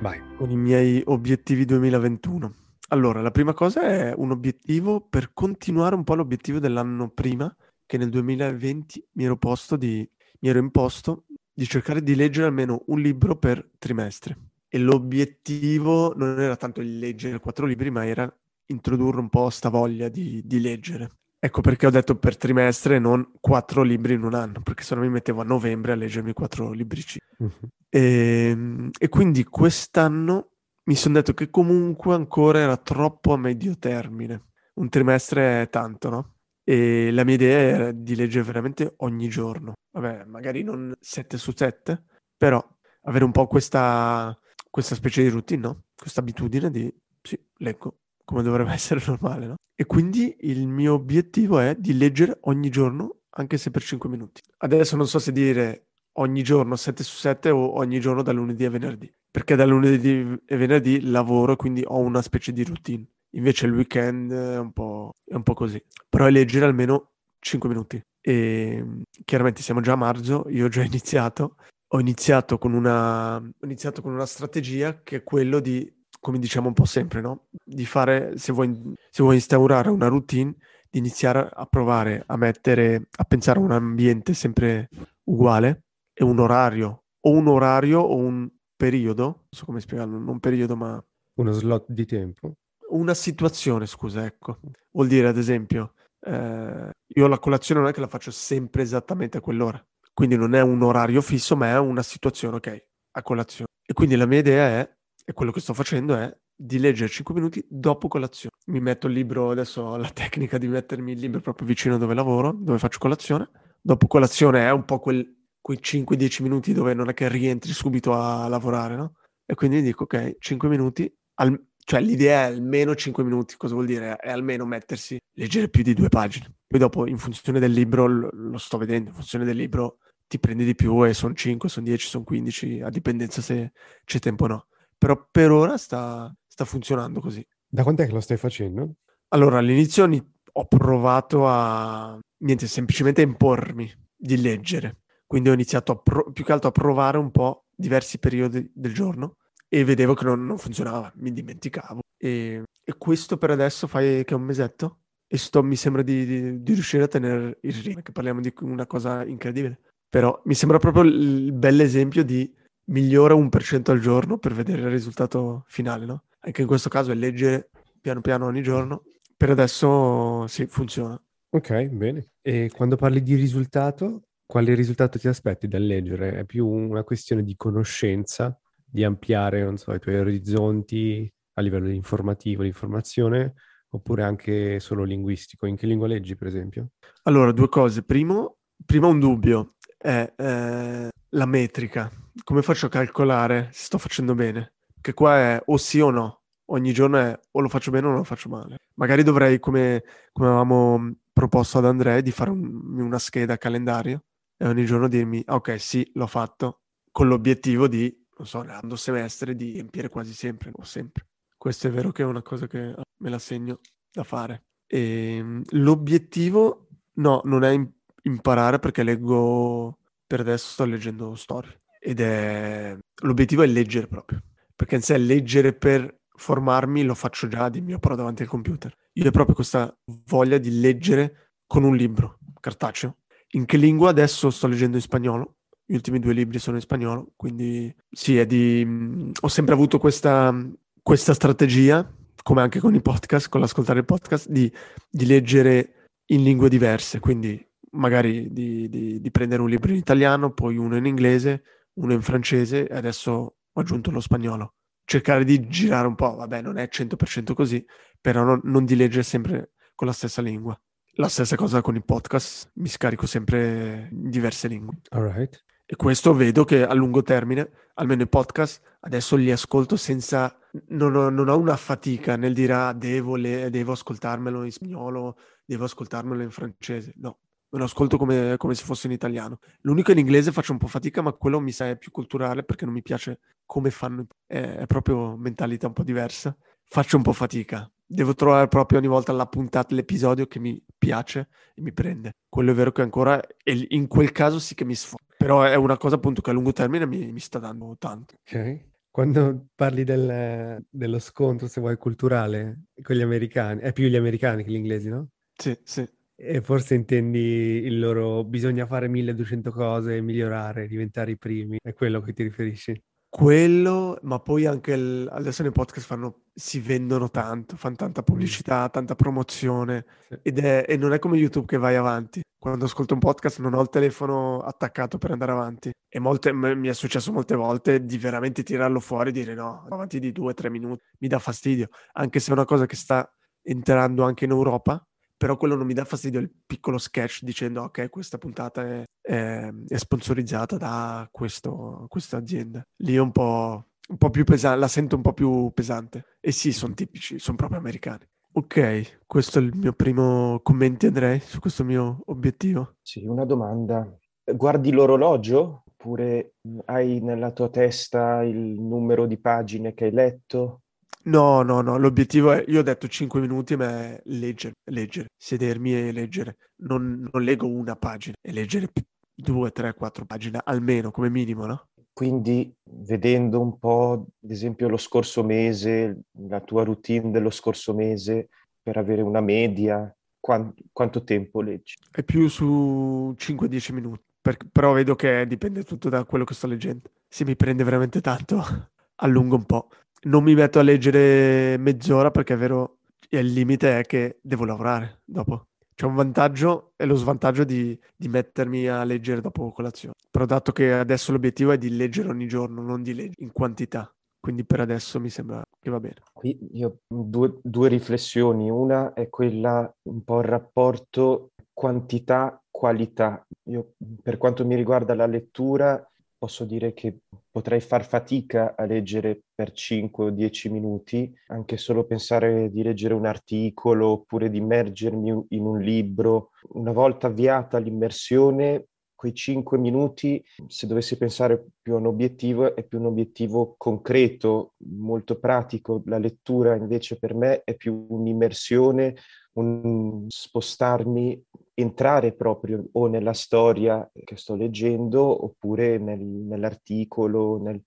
Vai. con i miei obiettivi 2021. Allora, la prima cosa è un obiettivo per continuare un po' l'obiettivo dell'anno prima, che nel 2020 mi ero, posto di, mi ero imposto di cercare di leggere almeno un libro per trimestre. E l'obiettivo non era tanto il leggere quattro libri, ma era introdurre un po' sta voglia di, di leggere. Ecco perché ho detto per trimestre e non quattro libri in un anno, perché se no mi mettevo a novembre a leggermi quattro librici. Mhm. E, Ehm, e quindi quest'anno mi sono detto che comunque ancora era troppo a medio termine. Un trimestre è tanto, no? E la mia idea era di leggere veramente ogni giorno. Vabbè, magari non 7 su 7, però avere un po' questa, questa specie di routine, no? Questa abitudine di, sì, leggo, come dovrebbe essere normale, no? E quindi il mio obiettivo è di leggere ogni giorno, anche se per 5 minuti. Adesso non so se dire ogni giorno 7 su 7 o ogni giorno da lunedì a venerdì, perché da lunedì e venerdì lavoro, quindi ho una specie di routine. Invece il weekend è un po', è un po' così. Però è leggere almeno 5 minuti. E chiaramente siamo già a marzo, io ho già iniziato. Ho iniziato con una, iniziato con una strategia che è quello di, come diciamo un po' sempre, no? Di fare, se vuoi, se vuoi instaurare una routine, di iniziare a provare a mettere, a pensare a un ambiente sempre uguale e un orario, o un orario o un periodo, non so come spiegarlo, non un periodo ma Uno slot di tempo. una situazione, scusa, ecco. Vuol dire, ad esempio, eh, io la colazione non è che la faccio sempre esattamente a quell'ora, quindi non è un orario fisso, ma è una situazione, ok, a colazione. E quindi la mia idea è, e quello che sto facendo è, di leggere 5 minuti dopo colazione. Mi metto il libro, adesso ho la tecnica di mettermi il libro proprio vicino dove lavoro, dove faccio colazione. Dopo colazione è un po' quel, quei 5-10 minuti dove non è che rientri subito a lavorare, no? E quindi dico, ok, 5 minuti, al- cioè l'idea è almeno 5 minuti, cosa vuol dire? È almeno mettersi, leggere più di due pagine. Poi dopo, in funzione del libro, lo, sto vedendo, in funzione del libro ti prendi di più e sono 5, sono 10, sono 15, a dipendenza se c'è tempo o no. Però per ora sta, sta funzionando così. Da quant'è che lo stai facendo? Allora, all'inizio ni- ho provato a, niente, semplicemente a impormi di leggere. Quindi ho iniziato pro- più che altro a provare un po' diversi periodi del giorno e vedevo che non, non funzionava, mi dimenticavo. E, e questo per adesso fai che è un mesetto e sto, mi sembra di, di- di riuscire a tenere il ritmo, che parliamo di una cosa incredibile. Però mi sembra proprio il bell'esempio di migliora un per cento al giorno per vedere il risultato finale, no? Anche in questo caso è leggere piano piano ogni giorno. Per adesso sì, funziona. Ok, bene. E quando parli di risultato, quale risultato ti aspetti dal leggere? È più una questione di conoscenza, di ampliare, non so, i tuoi orizzonti a livello informativo, di informazione, oppure anche solo linguistico? In che lingua leggi, per esempio? Allora, due cose. Primo, prima un dubbio è eh, la metrica. Come faccio a calcolare se sto facendo bene? Che qua è o sì o no. Ogni giorno è o lo faccio bene o non lo faccio male. Magari dovrei, come, come avevamo proposto ad Andrea, di fare un- una scheda calendario e ogni giorno dirmi, "Ah, ok, sì, l'ho fatto, con l'obiettivo di, non so, nell'anno semestre, di riempire quasi sempre, o sempre. Questo è vero che è una cosa che ah, me la segno da fare. E, l'obiettivo, no, non è im- imparare perché leggo, per adesso sto leggendo storie. Ed è, l'obiettivo è leggere proprio. Perché in sé leggere per formarmi lo faccio già di mio però davanti al computer. Io ho proprio questa voglia di leggere con un libro cartaceo. In che lingua? Adesso sto leggendo in spagnolo. Gli ultimi due libri sono in spagnolo, quindi sì, di... ho sempre avuto questa, questa strategia, come anche con i podcast, con l'ascoltare il podcast, di, di leggere in lingue diverse, quindi magari di, di- di prendere un libro in italiano, poi uno in inglese, uno in francese e adesso ho aggiunto lo spagnolo. Cercare di girare un po', vabbè, non è 100% così, però non, non di leggere sempre con la stessa lingua. La stessa cosa con i podcast, mi scarico sempre in diverse lingue. Right. E questo vedo che a lungo termine, almeno i podcast, adesso li ascolto senza... Non ho, non ho una fatica nel dire ah, devo, le, devo ascoltarmelo in spagnolo, devo ascoltarmelo in francese. No, me lo ascolto come, come, se fosse in italiano. L'unico in inglese faccio un po' fatica, ma quello mi sa è più culturale perché non mi piace come fanno, è, è proprio mentalità un po' diversa. Faccio un po' fatica. Devo trovare proprio ogni volta la puntata, l'episodio che mi piace e mi prende. Quello è vero che ancora, e in quel caso sì che mi sfondo. Però è una cosa appunto che a lungo termine mi, mi sta dando tanto. Ok. Quando parli del, dello scontro, se vuoi, culturale con gli americani, è più gli americani che gli inglesi, no? Sì, sì. E forse intendi il loro bisogna fare 1200 cose, migliorare, diventare i primi, è quello a cui ti riferisci? Quello, ma poi anche il, adesso nei podcast fanno, si vendono tanto, fanno tanta pubblicità, mm. tanta promozione sì. ed è, e non è come YouTube che vai avanti. Quando ascolto un podcast non ho il telefono attaccato per andare avanti e molte, mi è successo molte volte di veramente tirarlo fuori e dire no, avanti di due o tre minuti, mi dà fastidio, anche se è una cosa che sta entrando anche in Europa, però quello non mi dà fastidio il piccolo sketch dicendo ok questa puntata è, è, è sponsorizzata da questo, questa azienda. Lì è un po', un po' più pesante la sento un po' più pesante. E sì sono tipici sono proprio americani. Ok questo è il mio primo commento Andrei su questo mio obiettivo? Sì una domanda. Guardi l'orologio? Oppure hai nella tua testa il numero di pagine che hai letto No, no, no, l'obiettivo è, io ho detto 5 minuti, ma è leggere, leggere, sedermi e leggere. Non, non leggo una pagina, e leggere due, tre, quattro pagine almeno, come minimo, no? Quindi, vedendo un po', ad esempio, lo scorso mese, la tua routine dello scorso mese, per avere una media, quanto, quanto tempo leggi? È più su 5-10 minuti, per, però vedo che dipende tutto da quello che sto leggendo. Se mi prende veramente tanto, allungo un po' non mi metto a leggere mezz'ora perché è vero, il limite è che devo lavorare dopo. C'è un vantaggio e lo svantaggio di, di, mettermi a leggere dopo colazione. Però dato che adesso l'obiettivo è di leggere ogni giorno, non di leggere in quantità. Quindi per adesso mi sembra che va bene. Qui io due, due riflessioni. Una è quella un po' il rapporto quantità-qualità. Io per quanto mi riguarda la lettura posso dire che potrei far fatica a leggere per 5 o 10 minuti, anche solo pensare di leggere un articolo oppure di immergermi in un libro. Una volta avviata l'immersione, quei 5 minuti, se dovessi pensare più a un obiettivo, è più un obiettivo concreto, molto pratico. La lettura invece per me è più un'immersione, un spostarmi, entrare proprio o nella storia che sto leggendo oppure nel, nell'articolo. Nel...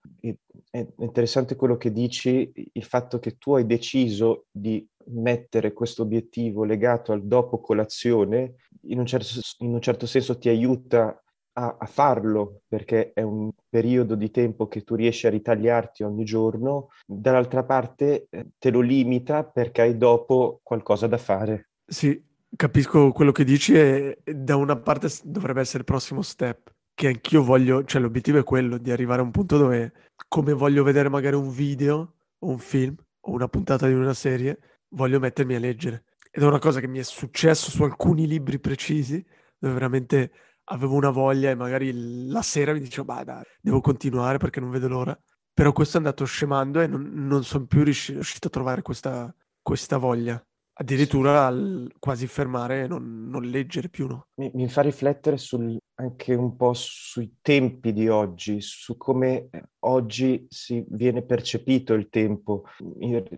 È interessante quello che dici, il fatto che tu hai deciso di mettere questo obiettivo legato al dopo colazione, in un certo, in un certo senso ti aiuta a, a, farlo perché è un periodo di tempo che tu riesci a ritagliarti ogni giorno, dall'altra parte eh, te lo limita perché hai dopo qualcosa da fare. Sì, capisco quello che dici e da una parte dovrebbe essere il prossimo step, che anch'io voglio, cioè l'obiettivo è quello di arrivare a un punto dove come voglio vedere magari un video o un film o una puntata di una serie, voglio mettermi a leggere. Ed è una cosa che mi è successo su alcuni libri precisi, dove veramente avevo una voglia e magari la sera mi dicevo, bah dai, devo continuare perché non vedo l'ora. Però questo è andato scemando e non, non sono più riuscito a trovare questa, questa voglia. Addirittura al quasi fermare e non, non leggere più, no? Mi, mi fa riflettere sul, anche un po' sui tempi di oggi, su come eh, oggi si viene percepito il tempo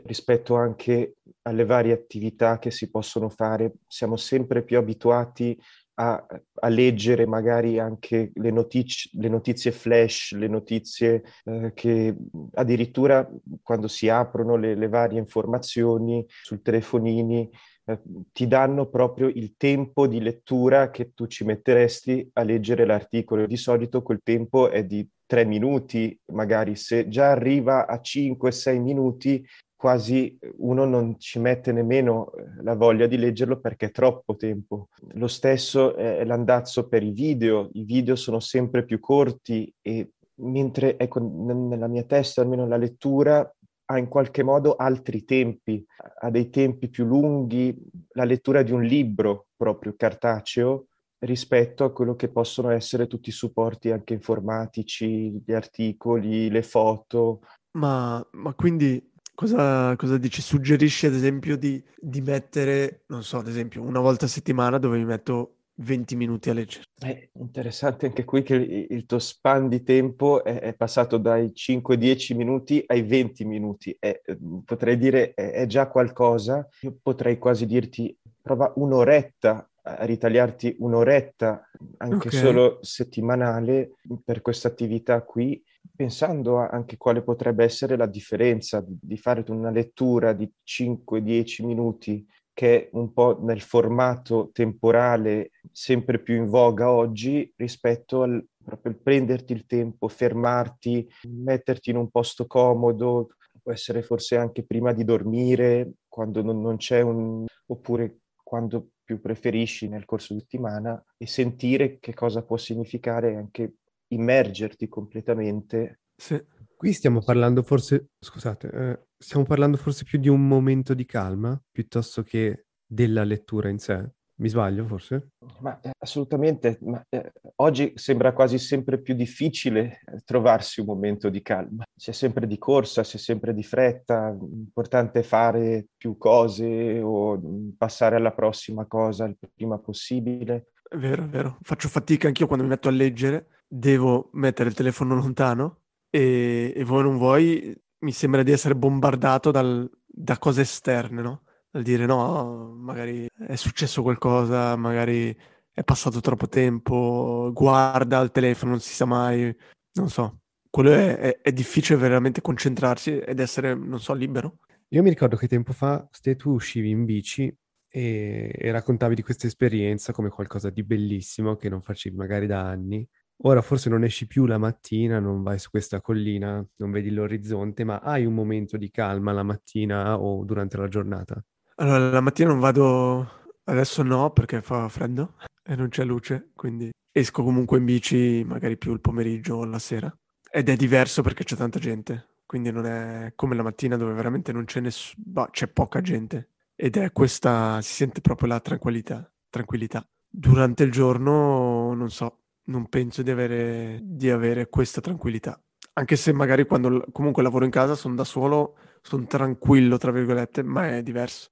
rispetto anche alle varie attività che si possono fare. Siamo sempre più abituati a, a, leggere magari anche le notizie, le notizie flash, le notizie eh, che addirittura quando si aprono le, le varie informazioni sul telefonini eh, ti danno proprio il tempo di lettura che tu ci metteresti a leggere l'articolo. Di solito quel tempo è di tre minuti, magari se già arriva a 5-6 minuti quasi uno non ci mette nemmeno eh, la voglia di leggerlo perché è troppo tempo. Lo stesso è l'andazzo per i video, i video sono sempre più corti e mentre ecco, nella mia testa almeno la lettura ha in qualche modo altri tempi, ha dei tempi più lunghi, la lettura di un libro proprio cartaceo rispetto a quello che possono essere tutti i supporti anche informatici, gli articoli, le foto. Ma, ma quindi cosa, cosa, dici? Suggerisci ad esempio di, di mettere, non so, ad esempio una volta a settimana dove mi metto 20 minuti a leggere. È interessante anche qui che il tuo span di tempo è, è passato dai 5-10 minuti ai 20 minuti. È, potrei dire è, è, già qualcosa. Io potrei quasi dirti prova un'oretta ritagliarti un'oretta anche okay. solo settimanale per questa attività qui, pensando anche quale potrebbe essere la differenza di fare una lettura di 5-10 minuti che è un po' nel formato temporale sempre più in voga oggi rispetto al proprio prenderti il tempo, fermarti, metterti in un posto comodo, può essere forse anche prima di dormire, quando non, non c'è un... oppure quando più preferisci nel corso di settimana e sentire che cosa può significare anche immergerti completamente. Sì. Qui stiamo parlando forse, scusate, eh, stiamo parlando forse più di un momento di calma piuttosto che della lettura in sé. Mi sbaglio forse? Ma eh, assolutamente, ma, eh, oggi sembra quasi sempre più difficile eh, trovarsi un momento di calma. C'è sempre di corsa, c'è sempre di fretta, l'importante fare più cose o mm, passare alla prossima cosa il prima possibile. È vero, è vero. Faccio fatica anch'io quando mi metto a leggere, devo mettere il telefono lontano e, e vuoi non vuoi, mi sembra di essere bombardato dal, da cose esterne, no? Dal dire no, magari è successo qualcosa, magari è passato troppo tempo, guarda il telefono, non si sa mai, non so. Quello è, è, è difficile veramente concentrarsi ed essere, non so, libero. Io mi ricordo che tempo fa, ste tu uscivi in bici e, e raccontavi di questa esperienza come qualcosa di bellissimo che non facevi magari da anni Ora forse non esci più la mattina, non vai su questa collina, non vedi l'orizzonte, ma hai un momento di calma la mattina o durante la giornata? Allora, la mattina non vado, adesso no perché fa freddo e non c'è luce, quindi esco comunque in bici magari più il pomeriggio o la sera. Ed è diverso perché c'è tanta gente, quindi non è come la mattina dove veramente non c'è nessuno, bah, c'è poca gente. Ed è questa, si sente proprio la tranquillità, tranquillità. Durante il giorno, non so, non penso di avere, di avere questa tranquillità. Anche se magari quando comunque lavoro in casa sono da solo, sono tranquillo, tra virgolette, ma è diverso.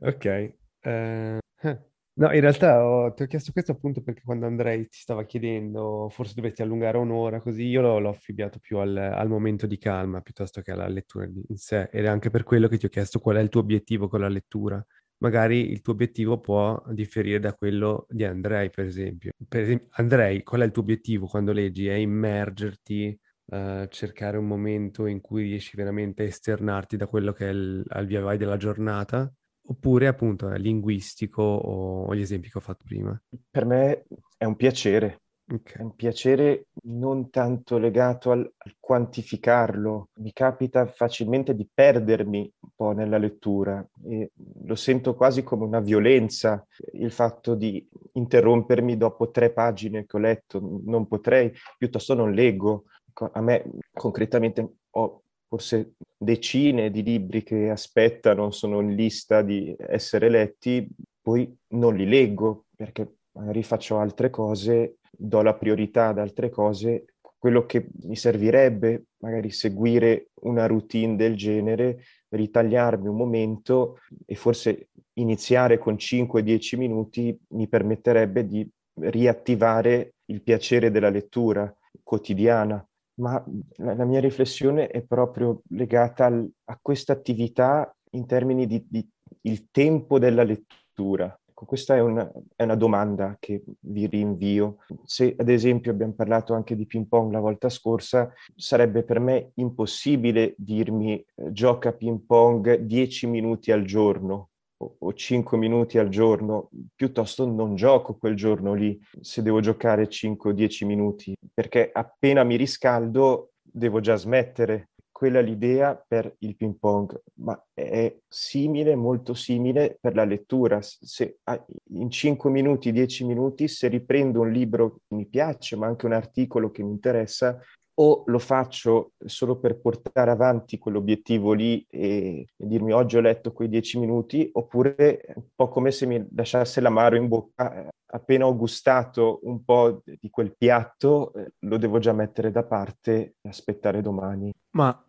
Ok. Uh, no, in realtà ho, ti ho chiesto questo appunto perché quando Andrei ti stava chiedendo forse dovresti allungare un'ora così, io l'ho, l'ho affibbiato più al, al, momento di calma piuttosto che alla lettura in sé ed è anche per quello che ti ho chiesto qual è il tuo obiettivo con la lettura magari il tuo obiettivo può differire da quello di Andrei, per esempio. Per esempio, Andrei, qual è il tuo obiettivo quando leggi? È immergerti, uh, cercare un momento in cui riesci veramente a esternarti da quello che è il, al via vai della giornata? Oppure appunto è linguistico o, o gli esempi che ho fatto prima? Per me è un piacere, Okay. È un piacere non tanto legato al, al, quantificarlo. Mi capita facilmente di perdermi un po' nella lettura e lo sento quasi come una violenza il fatto di interrompermi dopo tre pagine che ho letto. Non potrei, piuttosto non leggo. A me concretamente ho forse decine di libri che aspettano, sono in lista di essere letti, poi non li leggo perché magari faccio altre cose do la priorità ad altre cose, quello che mi servirebbe, magari seguire una routine del genere, ritagliarmi un momento e forse iniziare con 5-10 minuti mi permetterebbe di riattivare il piacere della lettura quotidiana. Ma la, la mia riflessione è proprio legata al, a questa attività in termini di, di il tempo della lettura. Ecco, questa è una, è una, domanda che vi rinvio. Se ad esempio abbiamo parlato anche di ping pong la volta scorsa, sarebbe per me impossibile dirmi eh, gioca ping pong 10 minuti al giorno o, o 5 minuti al giorno, piuttosto non gioco quel giorno lì se devo giocare 5 o 10 minuti, perché appena mi riscaldo devo già smettere quella l'idea per il ping pong, ma è simile, molto simile per la lettura. Se in 5 minuti, 10 minuti, se riprendo un libro che mi piace, ma anche un articolo che mi interessa, o lo faccio solo per portare avanti quell'obiettivo lì e, e, dirmi oggi ho letto quei dieci minuti, oppure un po' come se mi lasciasse l'amaro in bocca. Appena ho gustato un po' di quel piatto, eh, lo devo già mettere da parte e aspettare domani. Ma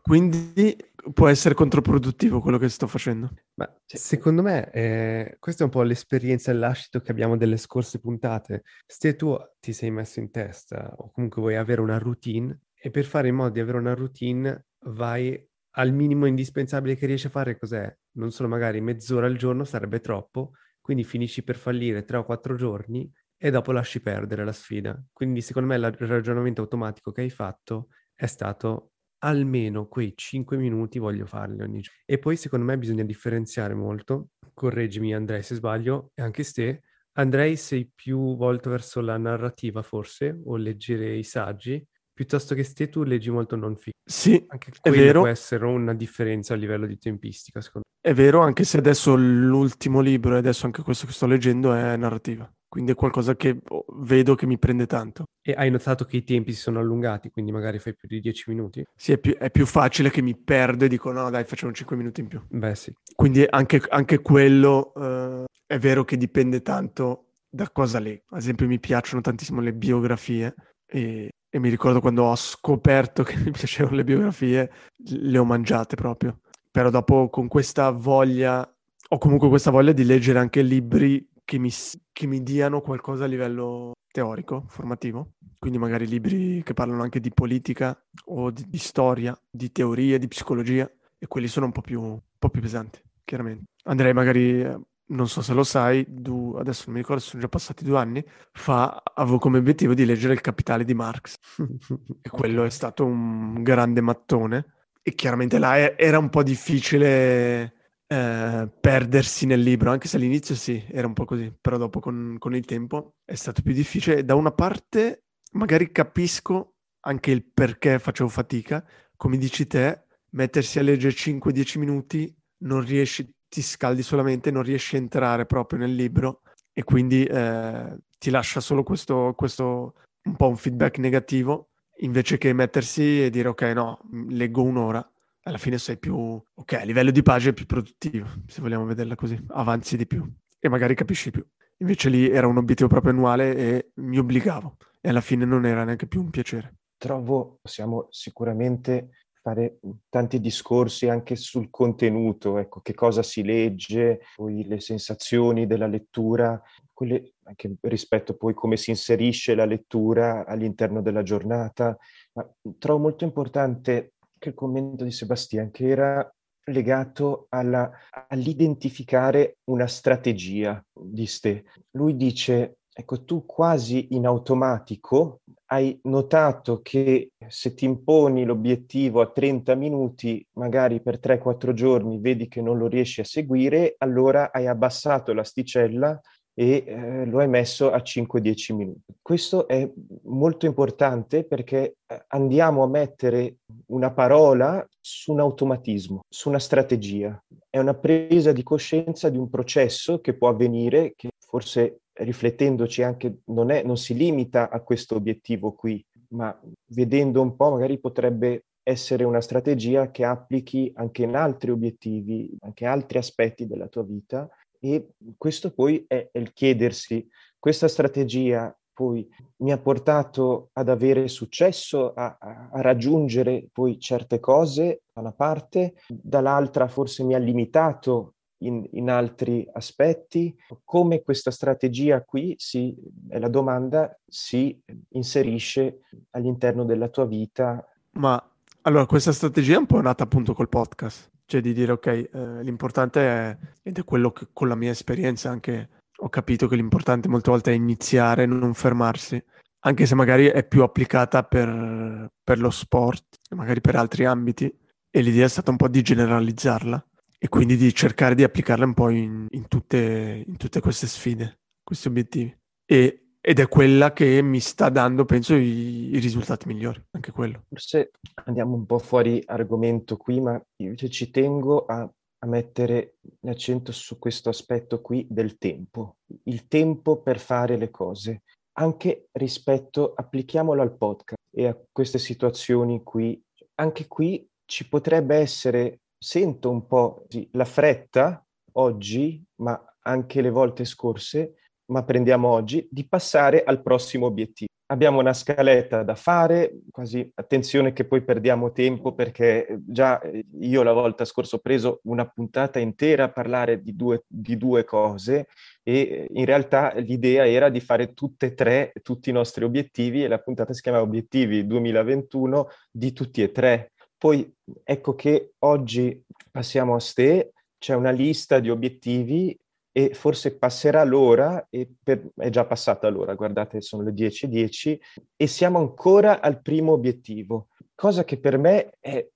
quindi può essere controproduttivo quello che sto facendo. Ma secondo me eh, questa è un po' l'esperienza e l'ascito che abbiamo delle scorse puntate. Se tu ti sei messo in testa o comunque vuoi avere una routine e per fare in modo di avere una routine vai al minimo indispensabile che riesci a fare cos'è? Non solo magari mezz'ora al giorno sarebbe troppo, quindi finisci per fallire tre o quattro giorni e dopo lasci perdere la sfida. Quindi secondo me il ragionamento automatico che hai fatto è stato almeno quei 5 minuti voglio farli ogni giorno. E poi secondo me bisogna differenziare molto, correggimi Andrei se sbaglio, e anche se Andrei sei più volto verso la narrativa forse, o leggere i saggi, piuttosto che ste tu leggi molto non fiction. Sì, anche è vero. può essere una differenza a livello di tempistica, secondo me. È vero, anche se adesso l'ultimo libro e adesso anche questo che sto leggendo è narrativa. Quindi è qualcosa che oh, vedo che mi prende tanto. E hai notato che i tempi si sono allungati, quindi magari fai più di 10 minuti? Sì, è più, è più facile che mi perdo e dico no dai facciamo 5 minuti in più. Beh sì. Quindi anche, anche quello uh, è vero che dipende tanto da cosa leggo. Ad esempio mi piacciono tantissimo le biografie e, e mi ricordo quando ho scoperto che mi piacevano le biografie, le ho mangiate proprio. Però dopo con questa voglia, ho comunque questa voglia di leggere anche libri che mi, che mi diano qualcosa a livello teorico, formativo. Quindi magari libri che parlano anche di politica o di, di storia, di teoria, di psicologia. E quelli sono un po' più, un po più pesanti, chiaramente. Andrei magari eh, non so se lo sai, du, adesso non mi ricordo, sono già passati due anni, fa, avevo come obiettivo di leggere Il Capitale di Marx. e quello è stato un grande mattone. E chiaramente là era un po' difficile eh, perdersi nel libro, anche se all'inizio sì, era un po' così, però dopo con, con il tempo è stato più difficile. Da una parte magari capisco anche il perché facevo fatica, come dici te, mettersi a leggere 5-10 minuti, non riesci, ti scaldi solamente, non riesci a entrare proprio nel libro e quindi eh, ti lascia solo questo, questo un po' un feedback negativo invece che mettersi e dire ok no, leggo un'ora alla fine sei più, ok, a livello di pagina è più produttivo, se vogliamo vederla così, avanzi di più e magari capisci più. Invece lì era un obiettivo proprio annuale e mi obbligavo e alla fine non era neanche più un piacere. Trovo, possiamo sicuramente fare tanti discorsi anche sul contenuto, ecco, che cosa si legge, poi le sensazioni della lettura, quelle anche rispetto poi come si inserisce la lettura all'interno della giornata. Ma trovo molto importante anche il commento di Sebastian, che era legato alla, all'identificare una strategia di ste. Lui dice, ecco, tu quasi in automatico hai notato che se ti imponi l'obiettivo a 30 minuti, magari per 3-4 giorni vedi che non lo riesci a seguire, allora hai abbassato l'asticella e eh, lo hai messo a 5-10 minuti. Questo è molto importante perché eh, andiamo a mettere una parola su un automatismo, su una strategia. È una presa di coscienza di un processo che può avvenire, che forse riflettendoci anche non, è, non si limita a questo obiettivo qui, ma vedendo un po' magari potrebbe essere una strategia che applichi anche in altri obiettivi, anche altri aspetti della tua vita e questo poi è, il chiedersi, questa strategia poi mi ha portato ad avere successo, a, a, raggiungere poi certe cose da una parte, dall'altra forse mi ha limitato in, in altri aspetti. Come questa strategia qui, si, è la domanda, si inserisce all'interno della tua vita? Ma allora questa strategia è un po' nata appunto col podcast. Cioè di dire, ok, eh, l'importante è, ed è quello che con la mia esperienza anche ho capito che l'importante molte volte è iniziare, non fermarsi, anche se magari è più applicata per, per lo sport, magari per altri ambiti, e l'idea è stata un po' di generalizzarla e quindi di cercare di applicarla un po' in, in, tutte, in tutte queste sfide, questi obiettivi. E ed è quella che mi sta dando, penso, i, i, risultati migliori, anche quello. Forse andiamo un po' fuori argomento qui, ma io ci tengo a, a mettere l'accento su questo aspetto qui del tempo, il tempo per fare le cose, anche rispetto, applichiamolo al podcast e a queste situazioni qui, anche qui ci potrebbe essere, sento un po' la fretta oggi, ma anche le volte scorse, ma prendiamo oggi, di passare al prossimo obiettivo. Abbiamo una scaletta da fare, quasi attenzione che poi perdiamo tempo perché già io la volta scorsa ho preso una puntata intera a parlare di due, di due cose e in realtà l'idea era di fare tutte e tre, tutti i nostri obiettivi e la puntata si chiama Obiettivi 2021 di tutti e tre. Poi ecco che oggi passiamo a ste, c'è una lista di obiettivi e forse passerà l'ora, e per, è già passata l'ora, guardate sono le 10.10, e siamo ancora al primo obiettivo, cosa che per me è,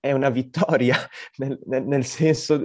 è, una vittoria, nel, nel, nel senso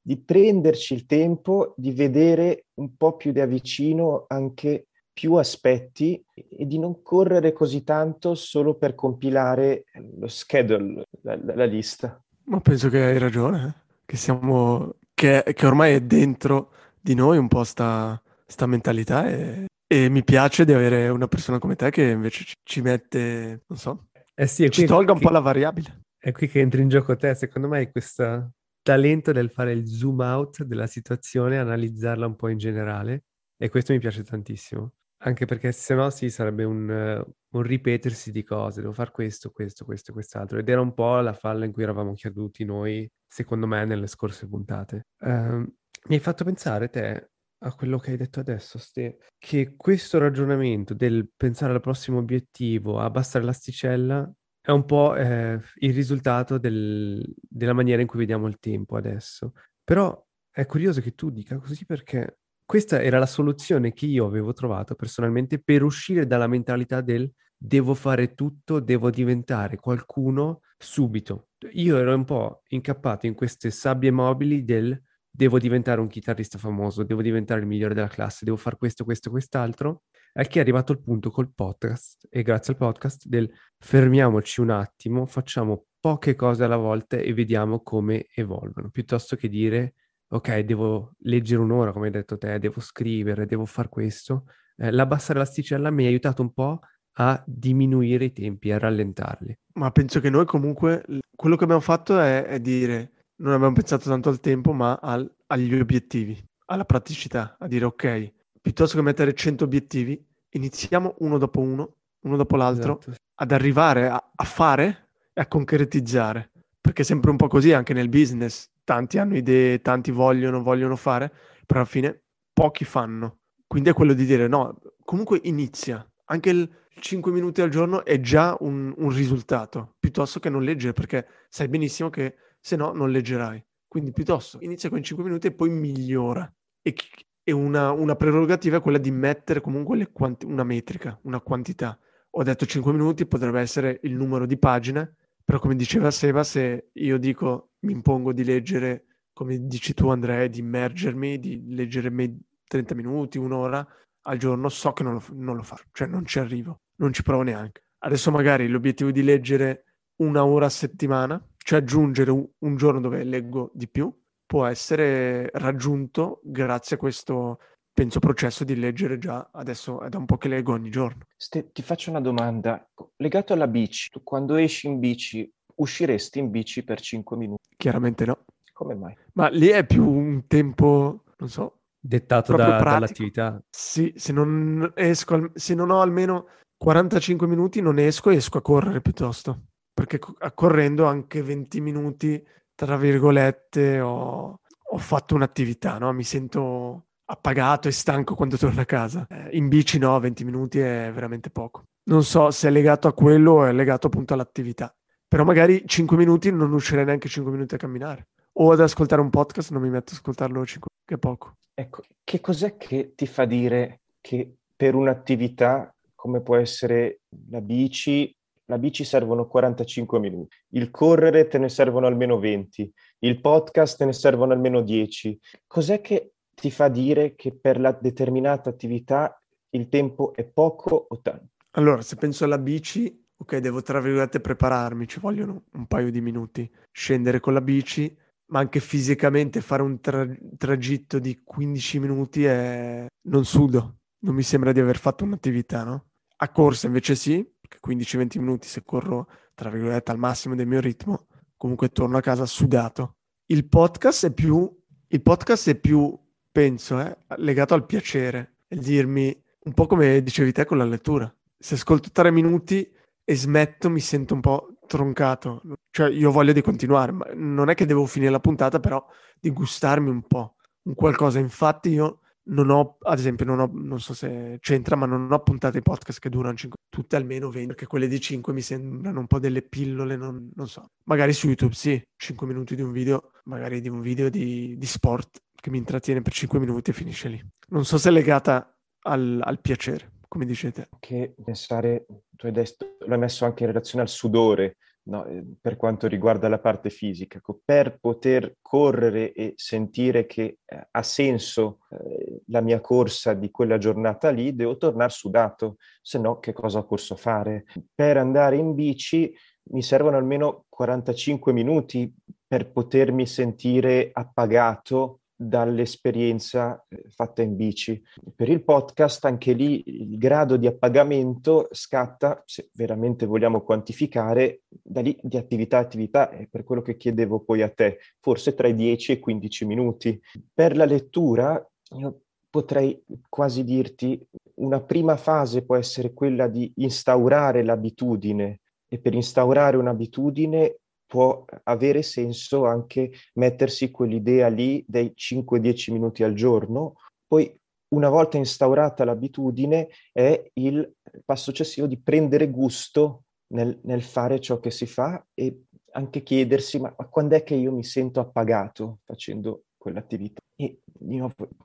di prenderci il tempo di vedere un po' più da vicino anche più aspetti e di non correre così tanto solo per compilare lo schedule, la, la lista. Ma penso che hai ragione, eh? che siamo che, che ormai è dentro di noi un po' sta, sta mentalità e, e, mi piace di avere una persona come te che invece ci, ci mette, non so, eh sì, ci tolga un po' la variabile. È qui che entri in gioco te, secondo me hai questo talento del fare il zoom out della situazione, analizzarla un po' in generale e questo mi piace tantissimo. Anche perché se no sì, sarebbe un, un ripetersi di cose, devo fare questo, questo, questo, quest'altro. Ed era un po' la falla in cui eravamo caduti noi, secondo me, nelle scorse puntate. Uh, mi hai fatto pensare te a quello che hai detto adesso, Ste, che questo ragionamento del pensare al prossimo obiettivo, abbassare l'asticella, è un po' eh, il risultato del, della maniera in cui vediamo il tempo adesso. Però è curioso che tu dica così perché questa era la soluzione che io avevo trovato personalmente per uscire dalla mentalità del devo fare tutto, devo diventare qualcuno subito. Io ero un po' incappato in queste sabbie mobili del devo diventare un chitarrista famoso, devo diventare il migliore della classe, devo fare questo, questo, quest'altro, al che è arrivato il punto col podcast e grazie al podcast del fermiamoci un attimo, facciamo poche cose alla volta e vediamo come evolvono, piuttosto che dire ok, devo leggere un'ora, come hai detto te, devo scrivere, devo fare questo. Eh, l'abbassare l'asticella mi ha aiutato un po' a diminuire i tempi, a rallentarli. Ma penso che noi comunque quello che abbiamo fatto è, è dire non abbiamo pensato tanto al tempo, ma al, agli obiettivi, alla praticità, a dire ok, piuttosto che mettere 100 obiettivi, iniziamo uno dopo uno, uno dopo l'altro, esatto. ad arrivare a, a fare e a concretizzare. Perché è sempre un po' così anche nel business. Tanti hanno idee, tanti vogliono, vogliono fare, però alla fine pochi fanno. Quindi è quello di dire no, comunque inizia. Anche il 5 minuti al giorno è già un, un risultato, piuttosto che non leggere, perché sai benissimo che se no non leggerai. Quindi piuttosto inizia con 5 minuti e poi migliora. E, e una, una, prerogativa è quella di mettere comunque quanti- una metrica, una quantità. Ho detto 5 minuti, potrebbe essere il numero di pagine, però come diceva Seba, se io dico mi impongo di leggere, come dici tu Andrea, di immergermi, di leggere me- 30 minuti, un'ora al giorno, so che non lo, non lo faccio, cioè non ci arrivo, non ci provo neanche. Adesso magari l'obiettivo di leggere una ora a settimana, cioè aggiungere un, un giorno dove leggo di più, può essere raggiunto grazie a questo, penso, processo di leggere già adesso è da un po' che leggo ogni giorno. Ste, ti faccio una domanda. Legato alla bici, tu quando esci in bici, usciresti in bici per 5 minuti? Chiaramente no. Come mai? Ma lì è più un tempo, non so... Dettato da, dall'attività. Sì, se non esco, se non ho almeno 45 minuti non esco, esco a correre piuttosto perché correndo anche 20 minuti, tra virgolette, ho, ho fatto un'attività, no? Mi sento appagato e stanco quando torno a casa. Eh, in bici no, 20 minuti è veramente poco. Non so se è legato a quello o è legato appunto all'attività. Però magari 5 minuti non uscirei neanche 5 minuti a camminare. O ad ascoltare un podcast non mi metto ad ascoltarlo 5 che è poco. Ecco, che cos'è che ti fa dire che per un'attività come può essere la bici la bici servono 45 minuti, il correre te ne servono almeno 20, il podcast te ne servono almeno 10. Cos'è che ti fa dire che per la determinata attività il tempo è poco o tanto? Allora, se penso alla bici, ok, devo tra virgolette prepararmi, ci vogliono un paio di minuti, scendere con la bici, ma anche fisicamente fare un tra- tragitto di 15 minuti è... non sudo, non mi sembra di aver fatto un'attività, no? A corsa invece sì, perché 15-20 minuti se corro, tra virgolette, al massimo del mio ritmo, comunque torno a casa sudato. Il podcast è più, il podcast è più penso, eh, legato al piacere, il dirmi, un po' come dicevi te con la lettura. Se ascolto tre minuti e smetto mi sento un po' troncato. Cioè io voglio di continuare, ma non è che devo finire la puntata, però di gustarmi un po', un qualcosa. Infatti io non ho, ad esempio, non, ho, non so se c'entra, ma non ho puntate podcast che durano 5, tutte almeno 20, perché quelle di 5 mi sembrano un po' delle pillole, non, non so. Magari su YouTube sì, 5 minuti di un video, magari di un video di, di sport che mi intrattiene per 5 minuti e finisce lì. Non so se è legata al, al piacere, come dicete. Che pensare, tu hai detto, l'hai messo anche in relazione al sudore, no, eh, per quanto riguarda la parte fisica, ecco, per poter correre e sentire che eh, ha senso eh, la mia corsa di quella giornata lì, devo tornare sudato, se no che cosa posso fare? Per andare in bici mi servono almeno 45 minuti per potermi sentire appagato dall'esperienza eh, fatta in bici. Per il podcast anche lì il grado di appagamento scatta, se veramente vogliamo quantificare, da lì di attività a attività, è per quello che chiedevo poi a te, forse tra i 10 e i 15 minuti. Per la lettura io potrei quasi dirti una prima fase può essere quella di instaurare l'abitudine e per instaurare un'abitudine può avere senso anche mettersi quell'idea lì dei 5-10 minuti al giorno. Poi, una volta instaurata l'abitudine, è il passo successivo di prendere gusto nel, nel fare ciò che si fa e anche chiedersi ma, ma quando è che io mi sento appagato facendo quell'attività. E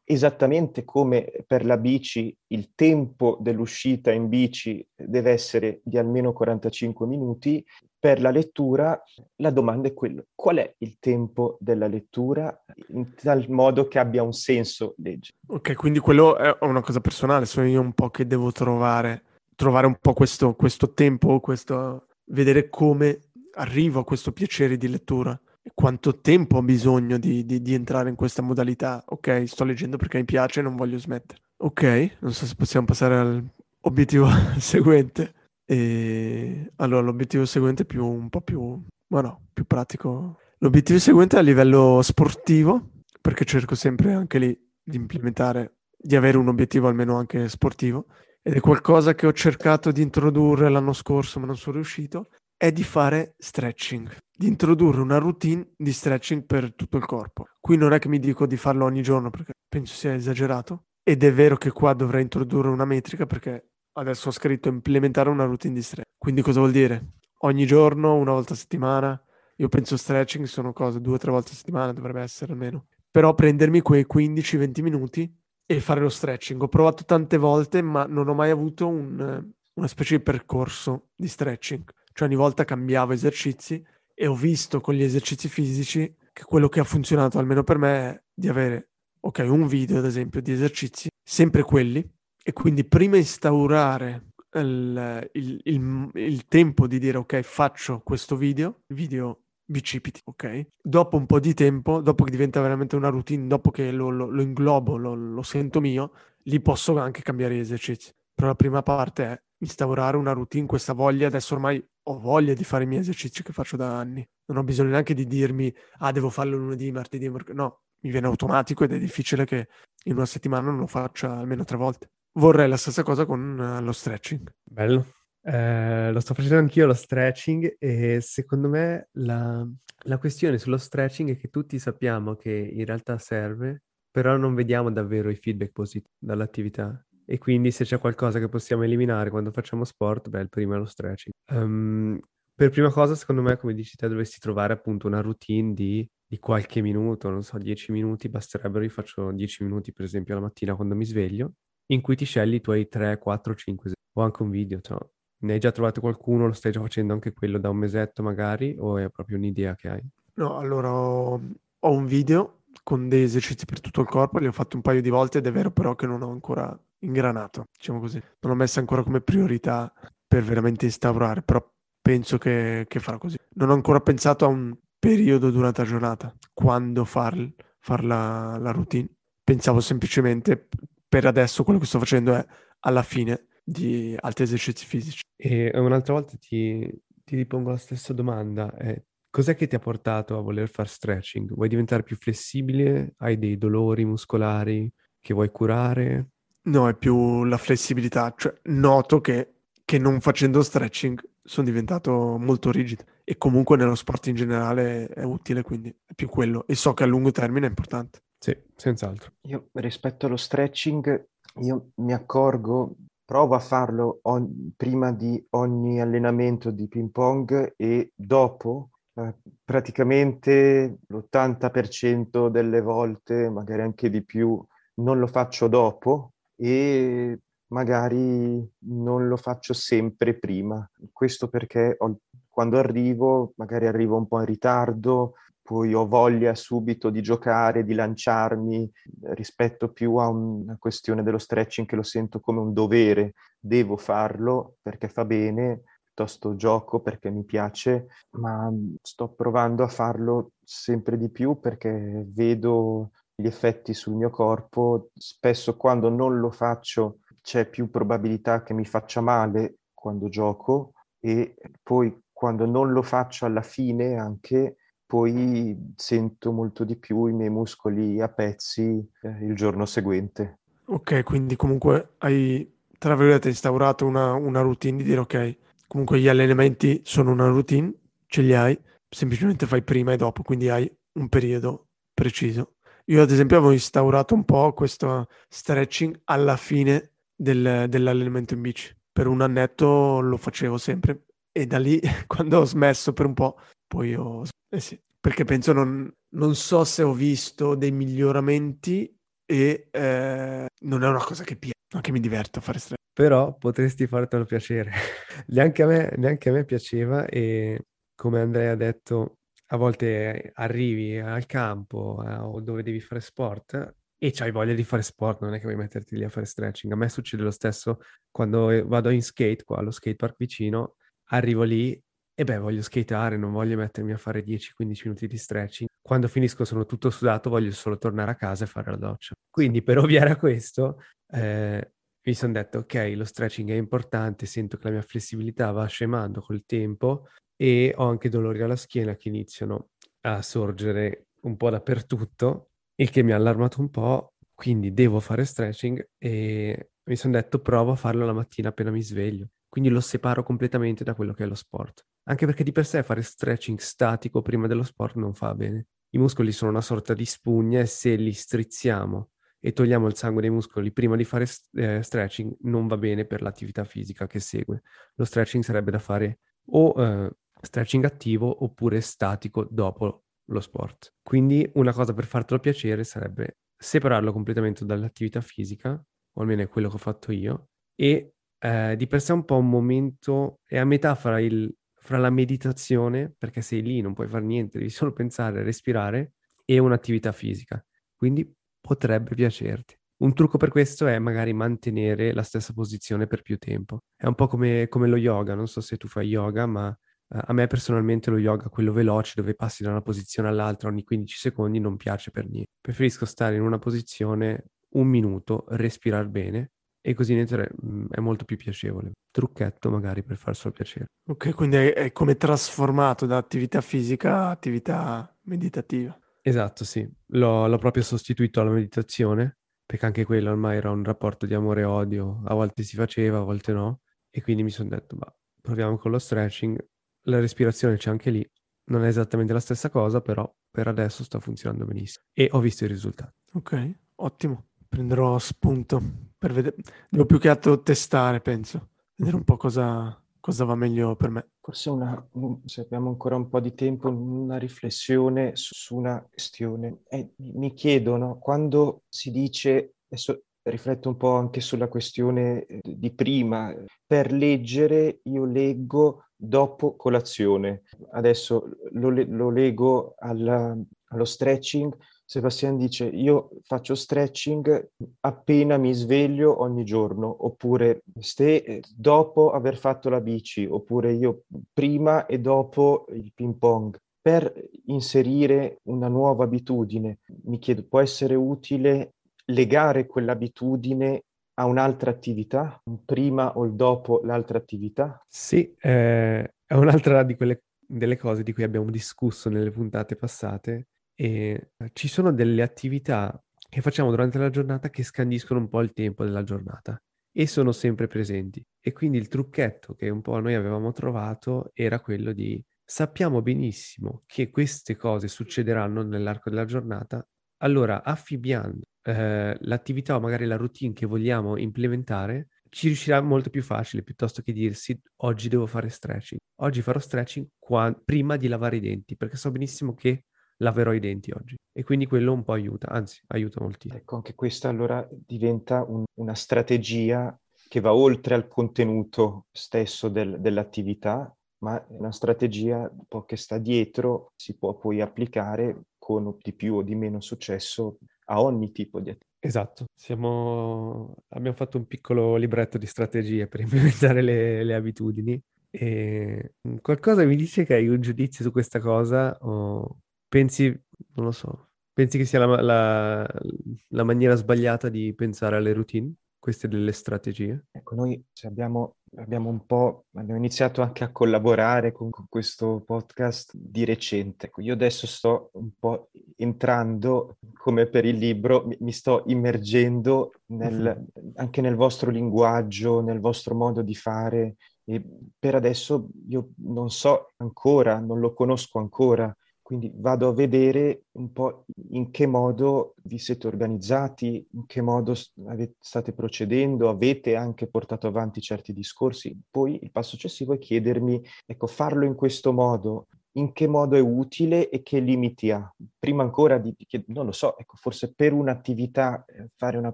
esattamente come per la bici, il tempo dell'uscita in bici deve essere di almeno 45 minuti, per la lettura la domanda è quella, qual è il tempo della lettura in tal modo che abbia un senso leggere? Ok, quindi quello è una cosa personale, sono io un po' che devo trovare, trovare un po' questo, questo tempo, questo, vedere come arrivo a questo piacere di lettura quanto tempo ho bisogno di, di, di entrare in questa modalità. Ok, sto leggendo perché mi piace e non voglio smettere. Ok, non so se possiamo passare all'obiettivo seguente. E allora l'obiettivo seguente è più, un po' più, ma no, più pratico. L'obiettivo seguente è a livello sportivo, perché cerco sempre anche lì di implementare, di avere un obiettivo almeno anche sportivo. Ed è qualcosa che ho cercato di introdurre l'anno scorso, ma non sono riuscito, è di fare stretching, di introdurre una routine di stretching per tutto il corpo. Qui non è che mi dico di farlo ogni giorno perché penso sia esagerato. Ed è vero che qua dovrei introdurre una metrica perché adesso ho scritto implementare una routine di stretching. Quindi cosa vuol dire? Ogni giorno, una volta a settimana. Io penso stretching sono cose due o tre volte a settimana, dovrebbe essere almeno. Però prendermi quei 15-20 minuti e fare lo stretching. Ho provato tante volte, ma non ho mai avuto un, una specie di percorso di stretching. Cioè ogni volta cambiavo esercizi e ho visto con gli esercizi fisici che quello che ha funzionato, almeno per me, è di avere, ok, un video ad esempio di esercizi, sempre quelli, e quindi prima instaurare il, il, il, il, tempo di dire ok faccio questo video, video bicipiti, ok? Dopo un po' di tempo, dopo che diventa veramente una routine, dopo che lo, lo, lo inglobo, lo, lo, sento mio, lì posso anche cambiare gli esercizi. Però la prima parte è instaurare una routine, questa voglia, adesso ormai ho voglia di fare i miei esercizi che faccio da anni. Non ho bisogno neanche di dirmi, ah, devo farlo lunedì, martedì, mercoledì. No, mi viene automatico ed è difficile che in una settimana non lo faccia almeno tre volte. Vorrei la stessa cosa con uh, lo stretching. Bello. Eh, lo sto facendo anch'io lo stretching e secondo me la, la questione sullo stretching è che tutti sappiamo che in realtà serve, però non vediamo davvero i feedback positivi dall'attività. E quindi se c'è qualcosa che possiamo eliminare quando facciamo sport, beh, il primo è lo stretching. Um, per prima cosa, secondo me, come dici te, dovresti trovare appunto una routine di, di qualche minuto, non so, 10 minuti basterebbero. Io faccio 10 minuti, per esempio, la mattina quando mi sveglio in cui ti scegli i tuoi 3, 4, 5 o anche un video. Cioè, ne hai già trovato qualcuno? Lo stai già facendo anche quello da un mesetto magari? O è proprio un'idea che hai? No, allora ho, un video con dei esercizi per tutto il corpo, li ho fatti un paio di volte ed è vero però che non ho ancora ingranato, diciamo così. Non l'ho messa ancora come priorità per veramente instaurare, però penso che, che farò così. Non ho ancora pensato a un periodo durante la giornata, quando far, far la, la routine. Pensavo semplicemente per adesso quello che sto facendo è alla fine di altri esercizi fisici. E un'altra volta ti, ti ripongo la stessa domanda. Eh, cos'è che ti ha portato a voler fare stretching? Vuoi diventare più flessibile? Hai dei dolori muscolari che vuoi curare? No, è più la flessibilità. Cioè, noto che, che non facendo stretching sono diventato molto rigido e comunque nello sport in generale è utile, quindi è più quello. E so che a lungo termine è importante. Sì, senz'altro. Io rispetto allo stretching, io mi accorgo, provo a farlo on- prima di ogni allenamento di ping pong e dopo, eh, praticamente l'80% delle volte, magari anche di più, non lo faccio dopo e magari non lo faccio sempre prima. Questo perché ho, quando arrivo, magari arrivo un po' in ritardo, poi ho voglia subito di giocare, di lanciarmi, rispetto più a una questione dello stretching che lo sento come un dovere, devo farlo perché fa bene, piuttosto gioco perché mi piace, ma sto provando a farlo sempre di più perché vedo gli effetti sul mio corpo, spesso quando non lo faccio c'è più probabilità che mi faccia male quando gioco e poi quando non lo faccio alla fine anche poi sento molto di più i miei muscoli a pezzi eh, il giorno seguente. Ok, quindi comunque hai, tra virgolette, instaurato una, una routine di dire ok, comunque gli allenamenti sono una routine, ce li hai, semplicemente fai prima e dopo, quindi hai un periodo preciso. Io ad esempio avevo instaurato un po' questo stretching alla fine del, dell'allenamento in bici. Per un annetto lo facevo sempre e da lì, quando ho smesso per un po', poi ho... Eh sì, perché penso non, non so se ho visto dei miglioramenti e eh, non è una cosa che piace, anche mi diverto a fare stress. Però potresti fartelo piacere. neanche, a me, neanche a me piaceva e come Andrea ha detto, a volte arrivi al campo eh, o dove devi fare sport e c'hai voglia di fare sport, non è che vuoi metterti lì a fare stretching. A me succede lo stesso quando vado in skate qua allo skatepark vicino, arrivo lì e beh, voglio skateare, non voglio mettermi a fare 10-15 minuti di stretching. Quando finisco sono tutto sudato, voglio solo tornare a casa e fare la doccia. Quindi per ovviare a questo, eh, mi sono detto, ok, lo stretching è importante, sento che la mia flessibilità va scemando col tempo e ho anche dolori alla schiena che iniziano a sorgere un po' dappertutto il che mi ha allarmato un po', quindi devo fare stretching e mi sono detto provo a farlo la mattina appena mi sveglio. Quindi lo separo completamente da quello che è lo sport. Anche perché di per sé fare stretching statico prima dello sport non fa bene. I muscoli sono una sorta di spugna e se li strizziamo e togliamo il sangue dai muscoli prima di fare eh, stretching non va bene per l'attività fisica che segue. Lo stretching sarebbe da fare o eh, stretching attivo oppure statico dopo lo sport. Quindi una cosa per fartelo piacere sarebbe separarlo completamente dall'attività fisica, o almeno è quello che ho fatto io, e eh, di per sé un po' un momento, è a metà fra, il, fra la meditazione, perché sei lì, non puoi fare niente, devi solo pensare, respirare, e un'attività fisica. Quindi potrebbe piacerti. Un trucco per questo è magari mantenere la stessa posizione per più tempo. È un po' come, come lo yoga, non so se tu fai yoga, ma a me personalmente lo yoga, quello veloce, dove passi da una posizione all'altra ogni 15 secondi, non piace per niente. Preferisco stare in una posizione un minuto, respirare bene e così mm, è molto più piacevole. Trucchetto magari per farselo piacere. Ok, quindi è, è come trasformato da attività fisica a attività meditativa. Esatto, sì. L'ho, l'ho proprio sostituito alla meditazione, perché anche quello ormai era un rapporto di amore e odio. A volte si faceva, a volte no. E quindi mi sono detto, ma proviamo con lo stretching la respirazione c'è anche lì, non è esattamente la stessa cosa, però per adesso sta funzionando benissimo e ho visto i risultati. Ok, ottimo. Prenderò spunto per vedere. Devo più che altro testare, penso, vedere un po' cosa, cosa va meglio per me. Forse una, se abbiamo ancora un po' di tempo, una riflessione su una questione. Eh, mi chiedono, quando si dice, adesso rifletto un po' anche sulla questione eh, di prima, per leggere io leggo dopo colazione. Adesso lo, lo leggo alla, allo stretching. Sebastian dice io faccio stretching appena mi sveglio ogni giorno, oppure se, dopo aver fatto la bici, oppure io prima e dopo il ping pong. Per inserire una nuova abitudine, mi chiedo, può essere utile legare quell'abitudine ha un'altra attività, prima o dopo l'altra attività? Sì, eh, è un'altra di quelle delle cose di cui abbiamo discusso nelle puntate passate e ci sono delle attività che facciamo durante la giornata che scandiscono un po' il tempo della giornata e sono sempre presenti. E quindi il trucchetto che un po' noi avevamo trovato era quello di sappiamo benissimo che queste cose succederanno nell'arco della giornata, allora affibbiando eh, l'attività o magari la routine che vogliamo implementare, ci riuscirà molto più facile piuttosto che dirsi oggi devo fare stretching. Oggi farò stretching qua, prima di lavare i denti, perché so benissimo che laverò i denti oggi. E quindi quello un po' aiuta, anzi aiuta moltissimo. Ecco, anche questa allora diventa un, una strategia che va oltre al contenuto stesso del, dell'attività, ma è una strategia che sta dietro, si può poi applicare con di più o di meno successo a ogni tipo di attività. Esatto, Siamo... abbiamo fatto un piccolo libretto di strategie per implementare le, le abitudini e qualcosa mi dice che hai un giudizio su questa cosa o pensi, non lo so, pensi che sia la, la, la maniera sbagliata di pensare alle routine? Queste delle strategie? Ecco, noi abbiamo, abbiamo un po', abbiamo iniziato anche a collaborare con, con questo podcast di recente. Ecco, io adesso sto un po' entrando, come per il libro, mi, mi sto immergendo nel, uh-huh. anche nel vostro linguaggio, nel vostro modo di fare. E per adesso io non so ancora, non lo conosco ancora, quindi vado a vedere un po' in che modo vi siete organizzati, in che modo state procedendo, avete anche portato avanti certi discorsi. Poi il passo successivo è chiedermi, ecco, farlo in questo modo, in che modo è utile e che limiti ha. Prima ancora di, di non lo so, ecco, forse per un'attività eh, fare una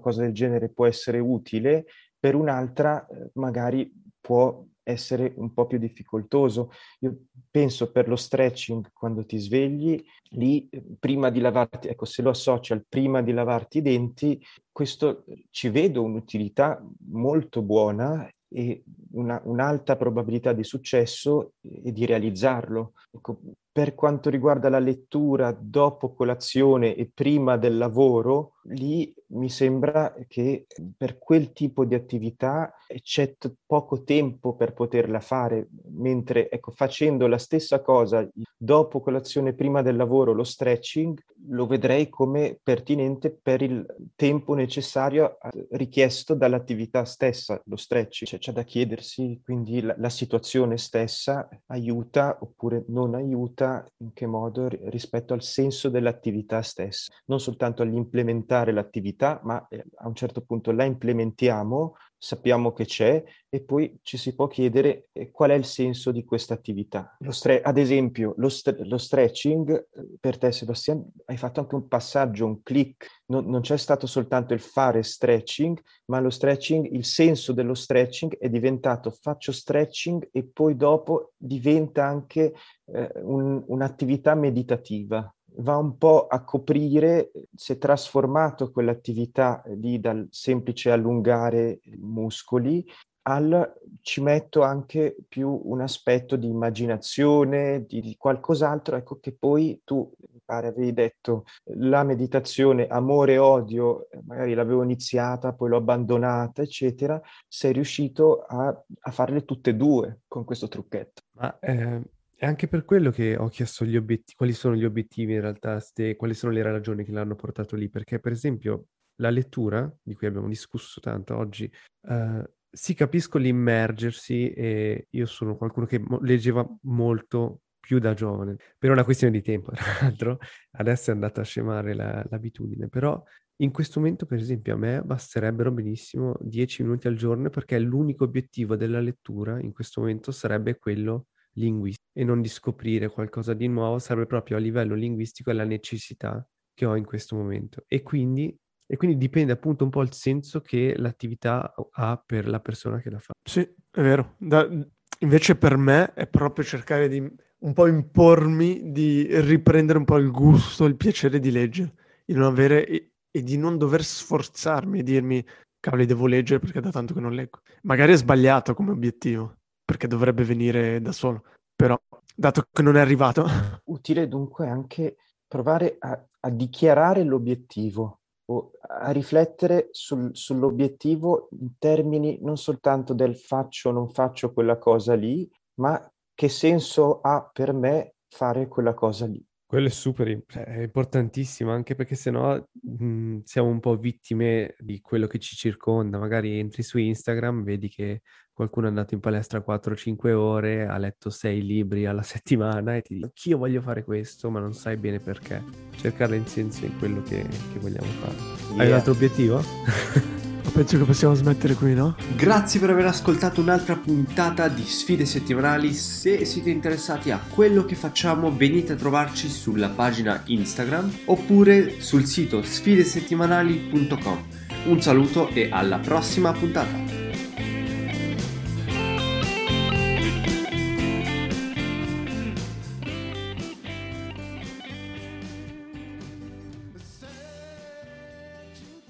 cosa del genere può essere utile, per un'altra eh, magari può essere un po' più difficoltoso. Io penso per lo stretching quando ti svegli, lì prima di lavarti, ecco se lo associo al prima di lavarti i denti, questo ci vedo un'utilità molto buona e una, un'alta probabilità di successo e di realizzarlo. Ecco, per quanto riguarda la lettura dopo colazione e prima del lavoro, lì mi sembra che per quel tipo di attività c'è t- poco tempo per poterla fare, mentre ecco, facendo la stessa cosa dopo colazione, prima del lavoro, lo stretching, lo vedrei come pertinente per il tempo necessario richiesto dall'attività stessa, lo stretching. Cioè, c'è da chiedersi quindi la, la situazione stessa aiuta oppure non aiuta, in che modo rispetto al senso dell'attività stessa, non soltanto all'implementare l'attività, ma eh, a un certo punto la implementiamo sappiamo che c'è e poi ci si può chiedere eh, qual è il senso di questa attività. Stre- ad esempio, lo, st- lo, stretching, eh, per te Sebastiano, hai fatto anche un passaggio, un click, non, non, c'è stato soltanto il fare stretching, ma lo stretching, il senso dello stretching è diventato faccio stretching e poi dopo diventa anche eh, un, un'attività meditativa va un po' a coprire, si è trasformato quell'attività lì dal semplice allungare i muscoli al ci metto anche più un aspetto di immaginazione, di, di qualcos'altro, ecco che poi tu, mi pare avevi detto, la meditazione amore odio, magari l'avevo iniziata, poi l'ho abbandonata, eccetera, sei riuscito a, a farle tutte e due con questo trucchetto. Ma eh, è anche per quello che ho chiesto gli obiettivi, quali sono gli obiettivi in realtà, ste, quali sono le ragioni che l'hanno portato lì, perché per esempio la lettura, di cui abbiamo discusso tanto oggi, uh, sì capisco l'immergersi e io sono qualcuno che mo- leggeva molto più da giovane, per una questione di tempo, tra l'altro, adesso è andata a scemare la, l'abitudine, però in questo momento, per esempio, a me basterebbero benissimo 10 minuti al giorno perché l'unico obiettivo della lettura in questo momento sarebbe quello linguistico e non di scoprire qualcosa di nuovo, serve proprio a livello linguistico la necessità che ho in questo momento. E quindi, e quindi dipende appunto un po' il senso che l'attività ha per la persona che la fa. Sì, è vero. Da, invece per me è proprio cercare di un po' impormi di riprendere un po' il gusto, il piacere di leggere, di non avere e, e di non dover sforzarmi e dirmi cavoli devo leggere perché da tanto che non leggo. Magari è sbagliato come obiettivo, perché dovrebbe venire da solo. Però, dato che non è arrivato... Utile dunque anche provare a, a dichiarare l'obiettivo o a riflettere sul, sull'obiettivo in termini non soltanto del faccio o non faccio quella cosa lì, ma che senso ha per me fare quella cosa lì. Quello è super, cioè, è importantissimo anche perché sennò mh, siamo un po' vittime di quello che ci circonda. Magari entri su Instagram, vedi che qualcuno è andato in palestra 4-5 ore, ha letto 6 libri alla settimana e ti dice anch'io voglio fare questo, ma non sai bene perché. Cercare il senso in quello che, che vogliamo fare. Yeah. Hai un altro obiettivo? Penso che possiamo smettere qui, no? Grazie per aver ascoltato un'altra puntata di Sfide Settimanali. Se siete interessati a quello che facciamo, venite a trovarci sulla pagina Instagram oppure sul sito sfidesettimanali.com. Un saluto e alla prossima puntata!